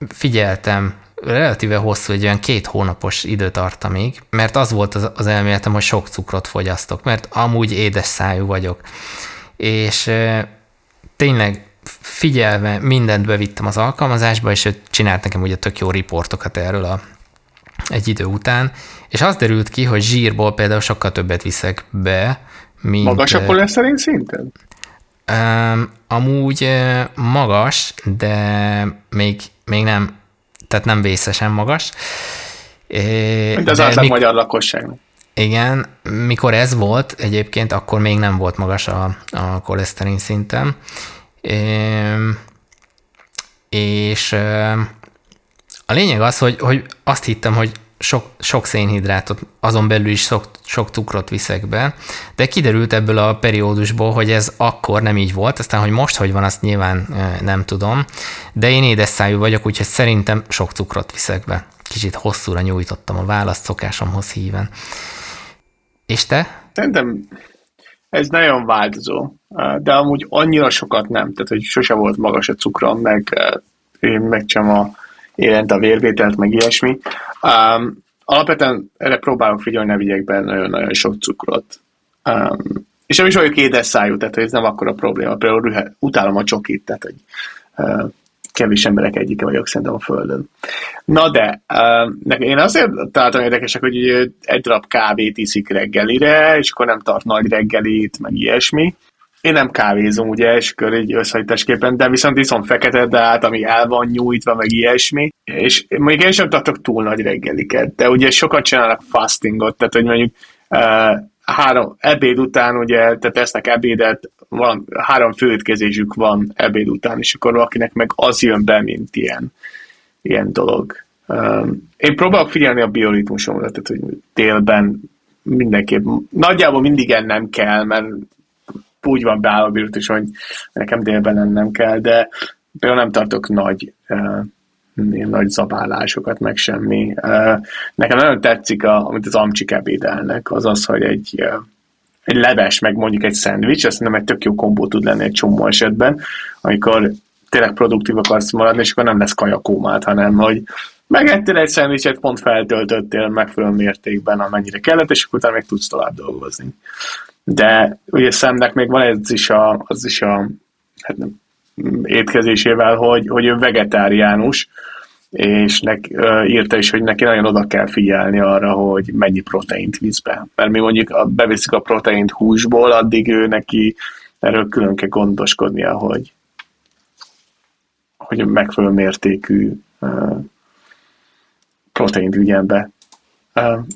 Figyeltem, relatíve hosszú, egy olyan két hónapos időtartamig, mert az volt az, az elméletem, hogy sok cukrot fogyasztok, mert amúgy édes szájú vagyok. És e, tényleg figyelve mindent bevittem az alkalmazásba, és ő csinált nekem ugye tök jó riportokat erről a, egy idő után, és az derült ki, hogy zsírból például sokkal többet viszek be, mint... Magas a koleszterin szinted? Um, amúgy magas, de még, még nem, tehát nem vészesen magas. Mint az átlag mik- magyar lakosságnak. Igen, mikor ez volt, egyébként akkor még nem volt magas a, a koleszterin szintem. Um, és a lényeg az, hogy, hogy azt hittem, hogy sok, sok szénhidrátot, azon belül is sok, sok cukrot viszek be, de kiderült ebből a periódusból, hogy ez akkor nem így volt, aztán, hogy most hogy van, azt nyilván nem tudom, de én édes szájú vagyok, úgyhogy szerintem sok cukrot viszek be. Kicsit hosszúra nyújtottam a választ szokásomhoz híven. És te? Szerintem ez nagyon változó, de amúgy annyira sokat nem, tehát hogy sose volt magas a cukrom, meg én megcsem a élent a vérvételt, meg ilyesmi. Um, alapvetően erre próbálok figyelni, ne vigyek be nagyon-nagyon sok cukrot. Um, és nem is vagyok édes szájú, tehát ez nem akkor a probléma. Például utálom a csokit, tehát hogy uh, kevés emberek egyike vagyok szerintem a Földön. Na de, uh, én azért találtam érdekesek, hogy egy darab kávét iszik reggelire, és akkor nem tart nagy reggelit, meg ilyesmi. Én nem kávézom, ugye, és akkor egy összehajtásképpen, de viszont iszom fekete dát, ami el van nyújtva, meg ilyesmi, és mondjuk én sem tartok túl nagy reggeliket, de ugye sokat csinálnak fastingot, tehát hogy mondjuk uh, három ebéd után, ugye, tehát esznek ebédet, van, három főétkezésük van ebéd után, és akkor akinek meg az jön be, mint ilyen, ilyen dolog. Um, én próbálok figyelni a bioritmusomra, tehát hogy délben mindenképp, nagyjából mindig ennem kell, mert úgy van beállva a bioritmus, hogy nekem délben ennem kell, de például nem tartok nagy nagy zabálásokat, meg semmi. Nekem nagyon tetszik, a, amit az amcsik ebédelnek, az az, hogy egy, egy leves, meg mondjuk egy szendvics, azt nem egy tök jó kombó tud lenni egy csomó esetben, amikor tényleg produktív akarsz maradni, és akkor nem lesz kajakómát, hanem hogy megettél egy szendvicset, pont feltöltöttél megfelelő mértékben, amennyire kellett, és akkor utána még tudsz tovább dolgozni. De ugye szemnek még van ez is a, az is a hát nem, étkezésével, hogy, hogy ő vegetáriánus, és nek, írta is, hogy neki nagyon oda kell figyelni arra, hogy mennyi proteint visz be. Mert mi mondjuk beviszik a proteint húsból, addig ő neki erről külön kell gondoskodnia, hogy, hogy megfelelő mértékű proteint vigyen be.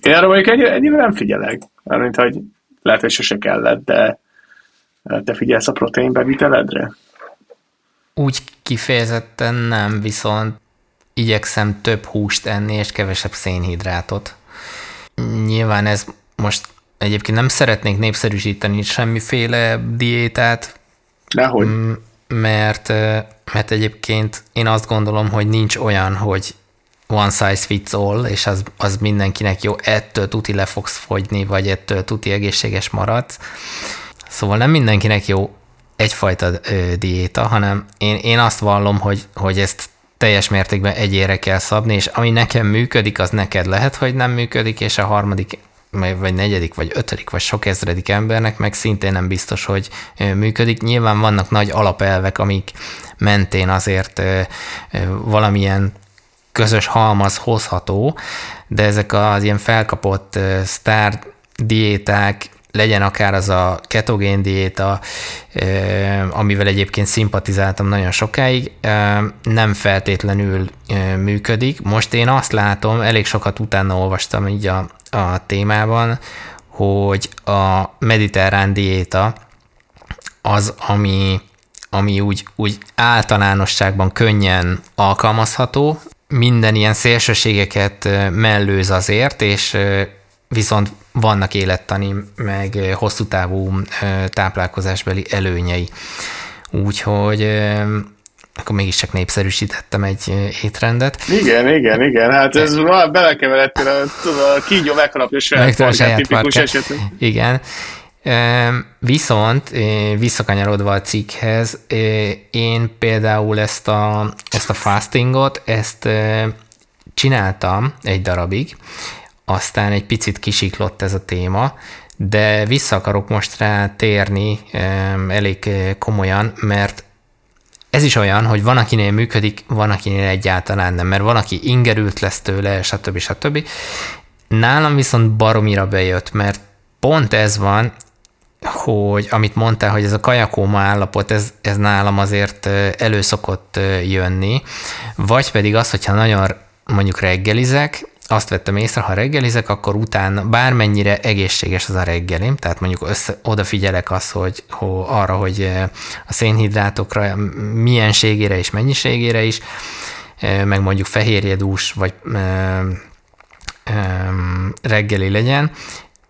Én arra mondjuk ennyire, ennyire nem figyelek, mint hogy lehet, hogy sose kellett, de te figyelsz a protein beviteledre? Úgy kifejezetten nem, viszont igyekszem több húst enni és kevesebb szénhidrátot. Nyilván ez most egyébként nem szeretnék népszerűsíteni semmiféle diétát, Dehogy. Mert, mert egyébként én azt gondolom, hogy nincs olyan, hogy one size fits all, és az, az mindenkinek jó, ettől tuti le fogsz fogyni, vagy ettől tuti egészséges maradsz. Szóval nem mindenkinek jó egyfajta ö, diéta, hanem én, én azt vallom, hogy, hogy ezt teljes mértékben egyére kell szabni, és ami nekem működik, az neked lehet, hogy nem működik, és a harmadik vagy negyedik, vagy ötödik, vagy sok ezredik embernek meg szintén nem biztos, hogy működik. Nyilván vannak nagy alapelvek, amik mentén azért valamilyen közös halmaz hozható, de ezek az ilyen felkapott sztár diéták, legyen akár az a ketogén diéta, amivel egyébként szimpatizáltam nagyon sokáig, nem feltétlenül működik. Most én azt látom, elég sokat utána olvastam így a, a témában, hogy a mediterrán diéta az, ami, ami úgy, úgy általánosságban könnyen alkalmazható, minden ilyen szélsőségeket mellőz azért, és viszont vannak élettani, meg hosszú távú táplálkozásbeli előnyei. Úgyhogy akkor mégiscsak népszerűsítettem egy étrendet. Igen, igen, igen, hát ez már belekeveredtél a, a kígyó megharapja saját, saját tipikus esetben. Igen. Viszont visszakanyarodva a cikkhez, én például ezt a, ezt a fastingot, ezt csináltam egy darabig, aztán egy picit kisiklott ez a téma, de vissza akarok most rá térni elég komolyan, mert ez is olyan, hogy van, akinél működik, van, akinél egyáltalán nem, mert van, aki ingerült lesz tőle, stb. stb. Nálam viszont baromira bejött, mert pont ez van, hogy amit mondtál, hogy ez a kajakóma állapot, ez, ez nálam azért elő szokott jönni, vagy pedig az, hogyha nagyon mondjuk reggelizek, azt vettem észre, ha reggelizek, akkor utána bármennyire egészséges az a reggelim, tehát mondjuk össze, odafigyelek az, hogy, hogy arra, hogy a szénhidrátokra mienségére és mennyiségére is, meg mondjuk fehérjedús vagy reggeli legyen,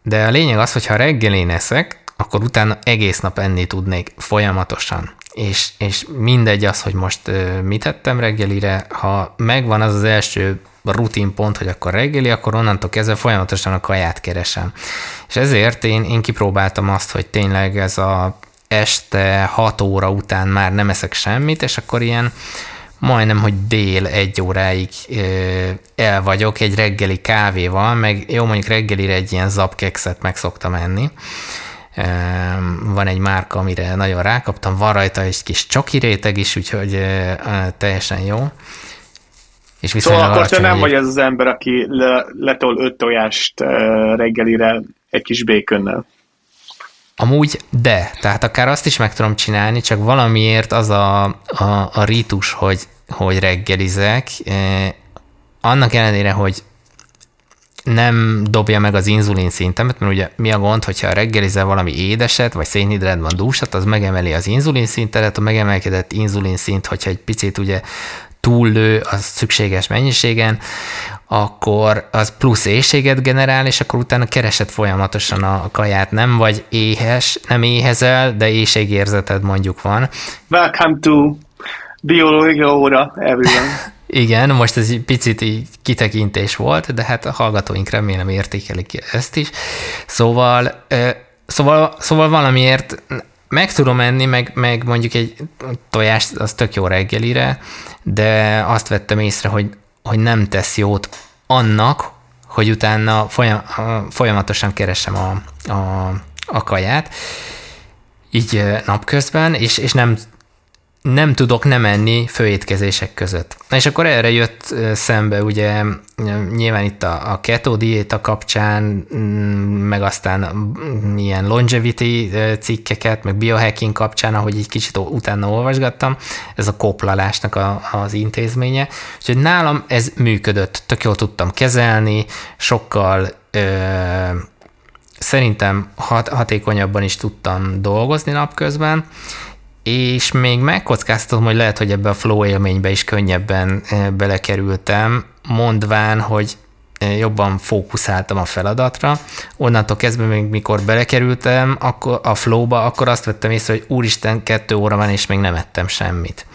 de a lényeg az, hogy ha reggelén eszek, akkor utána egész nap enni tudnék folyamatosan. És, és mindegy az, hogy most mit ettem reggelire, ha megvan az az első rutinpont, hogy akkor reggeli, akkor onnantól kezdve folyamatosan a kaját keresem. És ezért én, én kipróbáltam azt, hogy tényleg ez a este 6 óra után már nem eszek semmit, és akkor ilyen majdnem, hogy dél egy óráig el vagyok egy reggeli kávéval, meg jó, mondjuk reggelire egy ilyen zapkekszet meg szoktam enni. Van egy márka, amire nagyon rákaptam, van rajta egy kis csoki réteg is, úgyhogy teljesen jó. És szóval akkor te nem vagy ez az ember, aki le, letol öt tojást reggelire egy kis békönnel. Amúgy de, tehát akár azt is meg tudom csinálni, csak valamiért az a, a, a rítus, hogy, hogy reggelizek, annak ellenére, hogy nem dobja meg az inzulin szintemet, mert ugye mi a gond, hogyha reggelizel valami édeset, vagy szénhidrátban dúsat, az megemeli az inzulin szintet, a megemelkedett inzulin szint, hogyha egy picit ugye túllő a szükséges mennyiségen, akkor az plusz éjséget generál, és akkor utána keresed folyamatosan a kaját, nem vagy éhes, nem éhezel, de éjségérzeted mondjuk van. Welcome to biológia óra, everyone. Igen, most ez egy picit így kitekintés volt, de hát a hallgatóink remélem értékelik ezt is. Szóval, szóval, szóval valamiért meg tudom enni, meg, meg mondjuk egy tojást, az tök jó reggelire, de azt vettem észre, hogy, hogy nem tesz jót annak, hogy utána folyam, folyamatosan keresem a, a, a kaját, így napközben, és, és nem nem tudok nem enni főétkezések között. És akkor erre jött szembe ugye nyilván itt a, a keto diéta kapcsán, mm, meg aztán ilyen longevity cikkeket, meg biohacking kapcsán, ahogy egy kicsit utána olvasgattam, ez a koplalásnak a, az intézménye. Úgyhogy nálam ez működött, tök jól tudtam kezelni, sokkal ö, szerintem hat, hatékonyabban is tudtam dolgozni napközben, és még megkockáztatom, hogy lehet, hogy ebbe a flow élménybe is könnyebben eh, belekerültem, mondván, hogy eh, jobban fókuszáltam a feladatra. Onnantól kezdve még mikor belekerültem akkor a flowba, akkor azt vettem észre, hogy úristen, kettő óra van, és még nem ettem semmit.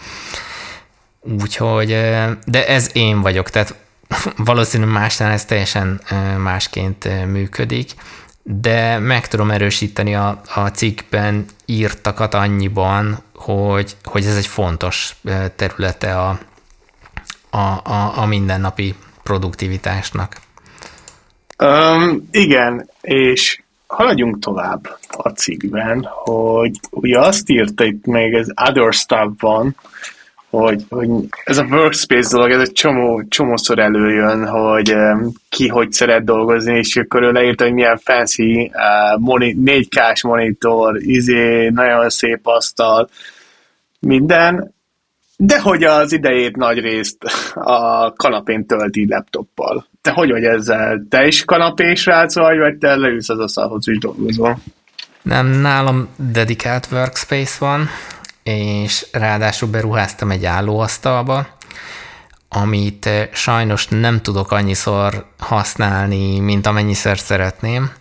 Úgyhogy, eh, de ez én vagyok, tehát valószínű másnál ez teljesen másként működik de meg tudom erősíteni a, a cikkben írtakat annyiban, hogy, hogy ez egy fontos területe a, a, a, a mindennapi produktivitásnak. Um, igen, és haladjunk tovább a cikkben, hogy ugye azt írta itt még ez other stuff van, hogy, hogy ez a workspace dolog, ez egy csomó, csomószor előjön, hogy ki hogy szeret dolgozni, és akkor ő leírta, hogy milyen fancy uh, moni, 4K-s monitor, izé, nagyon szép asztal, minden, de hogy az idejét nagy részt a kanapén tölti laptoppal. Te hogy vagy ezzel? Te is kanapés rác vagy, vagy te leülsz az asztalhoz és dolgozol? Nem, nálam dedikált workspace van, és ráadásul beruháztam egy állóasztalba, amit eh, sajnos nem tudok annyiszor használni, mint amennyiszer szeretném.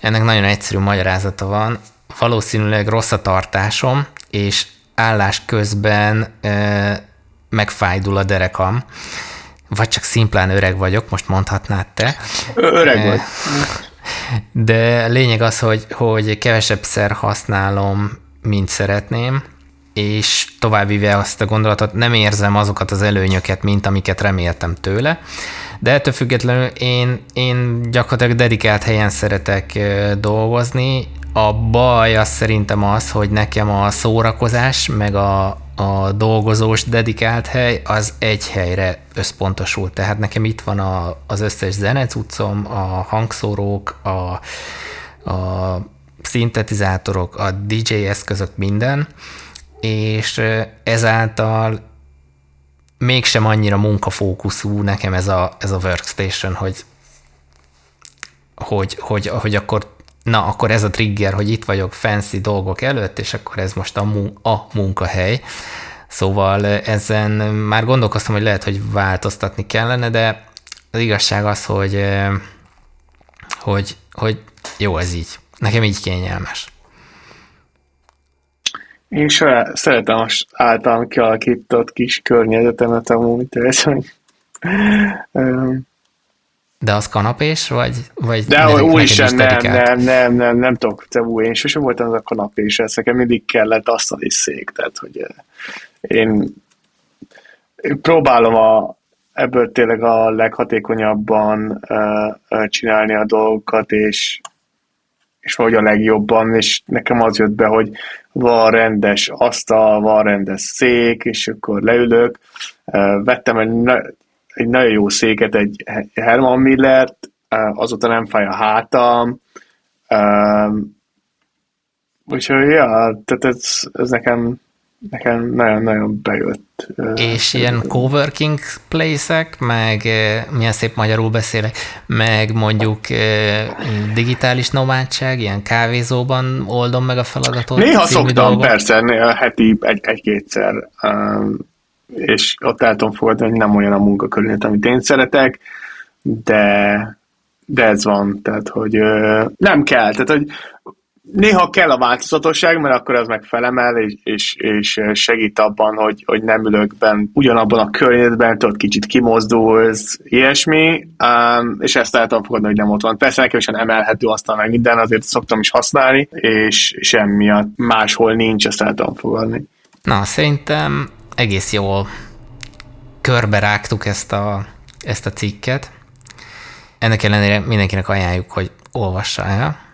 Ennek nagyon egyszerű magyarázata van. Valószínűleg rossz a tartásom, és állás közben e, megfájdul a derekam, vagy csak szimplán öreg vagyok, most mondhatnád te. Öreg vagy. De lényeg az, hogy, hogy kevesebb szer használom, mint szeretném, és továbbvive azt a gondolatot, nem érzem azokat az előnyöket, mint amiket reméltem tőle, de ettől függetlenül én, én gyakorlatilag dedikált helyen szeretek dolgozni. A baj az szerintem az, hogy nekem a szórakozás, meg a, a dolgozós dedikált hely az egy helyre összpontosul. Tehát nekem itt van a, az összes zenecuccom, a hangszórók, a, a szintetizátorok, a DJ eszközök, minden, és ezáltal mégsem annyira munkafókuszú nekem ez a, ez a workstation, hogy, hogy, hogy, hogy akkor na, akkor ez a trigger, hogy itt vagyok fancy dolgok előtt, és akkor ez most a, mun- a munkahely. Szóval ezen már gondolkoztam, hogy lehet, hogy változtatni kellene, de az igazság az, hogy, hogy, hogy jó ez így. Nekem így kényelmes. Én saját, szeretem az általán kialakított kis környezetemet amúgy, tehát hogy De az kanapés, vagy, vagy De neked, úristen, nem, nem, nem, nem, nem tudok, te új, én sosem voltam az a kanapés, ez nekem mindig kellett asztali szék, tehát hogy én, én próbálom a, ebből tényleg a leghatékonyabban uh, csinálni a dolgokat, és, és vagy a legjobban, és nekem az jött be, hogy van rendes asztal, van rendes szék, és akkor leülök. Vettem egy, egy nagyon jó széket, egy Herman Millert, azóta nem fáj a hátam, úgyhogy ja, tehát ez, ez nekem nekem nagyon-nagyon bejött. És ilyen coworking place-ek, meg milyen szép magyarul beszélek, meg mondjuk digitális nomádság, ilyen kávézóban oldom meg a feladatot. Néha szoktam, dolgok. persze, néha heti egy, egy-kétszer, és ott el tudom fogadni, hogy nem olyan a munkakörnyezet, amit én szeretek, de de ez van, tehát hogy nem kell, tehát hogy néha kell a változatosság, mert akkor az meg felemel, és, és, és segít abban, hogy, hogy nem ülök ben, ugyanabban a környezetben, tudod, kicsit kimozdulsz, ilyesmi, um, és ezt el tudom fogadni, hogy nem ott van. Persze nekem is emelhető aztán meg minden, azért szoktam is használni, és semmi máshol nincs, ezt el tudom fogadni. Na, szerintem egész jól körbe ezt a, ezt a cikket. Ennek ellenére mindenkinek ajánljuk, hogy olvassa el,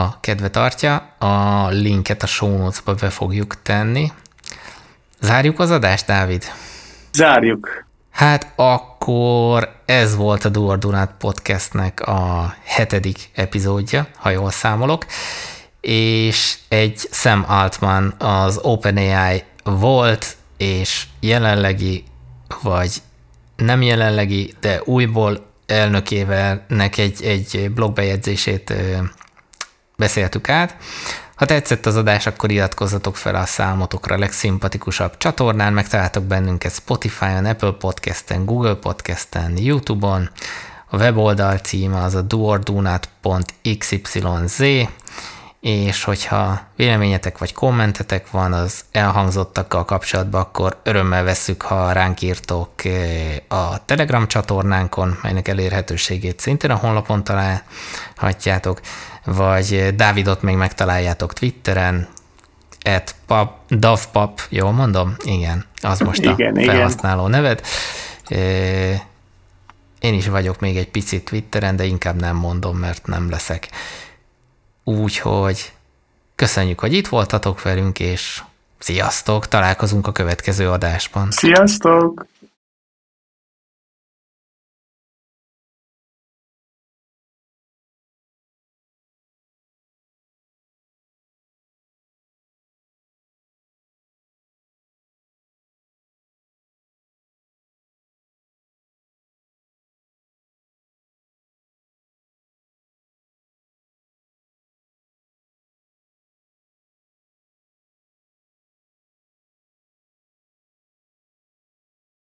ha kedve tartja. A linket a show notes-ba be fogjuk tenni. Zárjuk az adást, Dávid? Zárjuk. Hát akkor ez volt a Duor Dunát podcastnek a hetedik epizódja, ha jól számolok, és egy Sam Altman az OpenAI volt, és jelenlegi, vagy nem jelenlegi, de újból elnökével nek egy, egy blogbejegyzését beszéltük át. Ha tetszett az adás, akkor iratkozzatok fel a számotokra legszimpatikusabb csatornán, megtaláltok bennünket Spotify-on, Apple Podcast-en, Google Podcast-en, YouTube-on. A weboldal címe az a duordunat.xyz, és hogyha véleményetek vagy kommentetek van az elhangzottakkal kapcsolatban, akkor örömmel vesszük, ha ránk írtok eh, a Telegram csatornánkon, melynek elérhetőségét szintén a honlapon találhatjátok, vagy Dávidot még megtaláljátok Twitteren, at pap, davpap, jól mondom? Igen, az most igen, a felhasználó igen. neved. Eh, én is vagyok még egy picit Twitteren, de inkább nem mondom, mert nem leszek Úgyhogy köszönjük, hogy itt voltatok velünk, és sziasztok, találkozunk a következő adásban. Sziasztok!